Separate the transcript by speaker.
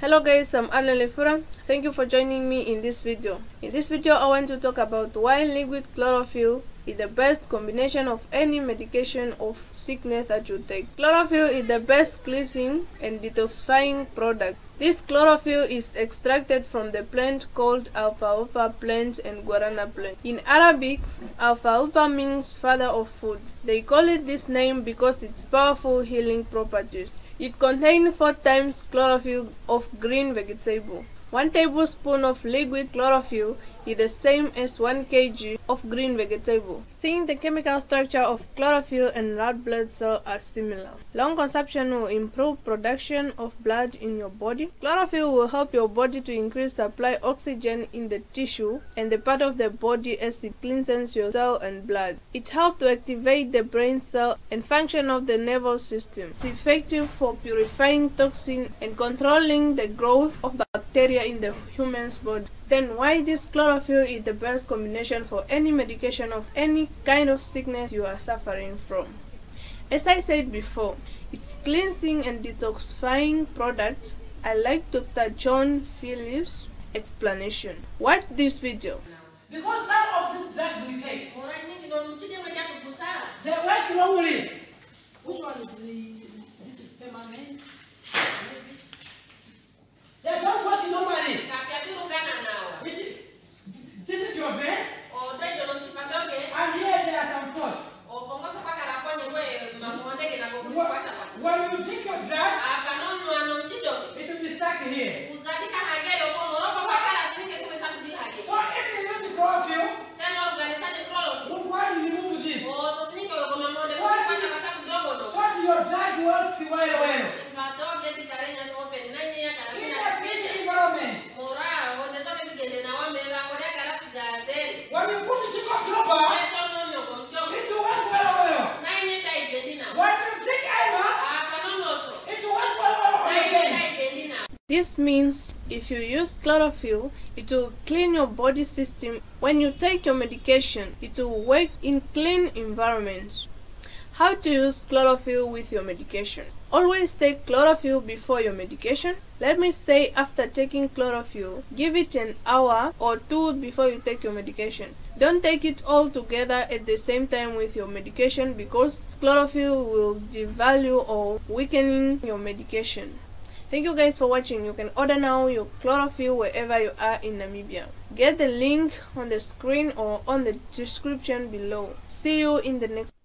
Speaker 1: Hello guys, I'm Anna Lefura. Thank you for joining me in this video. In this video, I want to talk about why liquid chlorophyll is the best combination of any medication of sickness that you take. Chlorophyll is the best cleansing and detoxifying product. This chlorophyll is extracted from the plant called alfalfa plant and guarana plant. In Arabic, alfalfa means father of food. They call it this name because its powerful healing properties. It contains 4 times chlorophyll of green vegetable. 1 tablespoon of liquid chlorophyll is the same as 1 kg of green vegetable. Seeing the chemical structure of chlorophyll and red blood cell are similar. Long consumption will improve production of blood in your body. Chlorophyll will help your body to increase supply oxygen in the tissue and the part of the body as it cleanses your cell and blood. It helps to activate the brain cell and function of the nervous system. It's effective for purifying toxin and controlling the growth of bacteria in the human's body. Then why this chlorophyll is the best combination for any medication of any kind of sickness you are suffering from. As I said before, it's cleansing and detoxifying product. I like Dr. John Phillips' explanation. Watch this video.
Speaker 2: Because some of these drugs we take, they work wrongly. Which one is the, this is permanent? They don't work normally. It- This is your vein, and here there are some thoughts. When you drink your it will be stuck here. So if you use chlorophyll, look why you remove this. So your drug works well well. In a clean environment, when you put it in global, it will work well well. When you take IMAX, it will work well well on your veins.
Speaker 1: This means if you use chlorophyll, it will clean your body system. When you take your medication, it will work in clean environments. How to use chlorophyll with your medication? Always take chlorophyll before your medication. Let me say after taking chlorophyll, give it an hour or two before you take your medication. Don't take it all together at the same time with your medication because chlorophyll will devalue or weakening your medication. Thank you guys for watching. You can order now your chlorophyll wherever you are in Namibia. Get the link on the screen or on the description below. See you in the next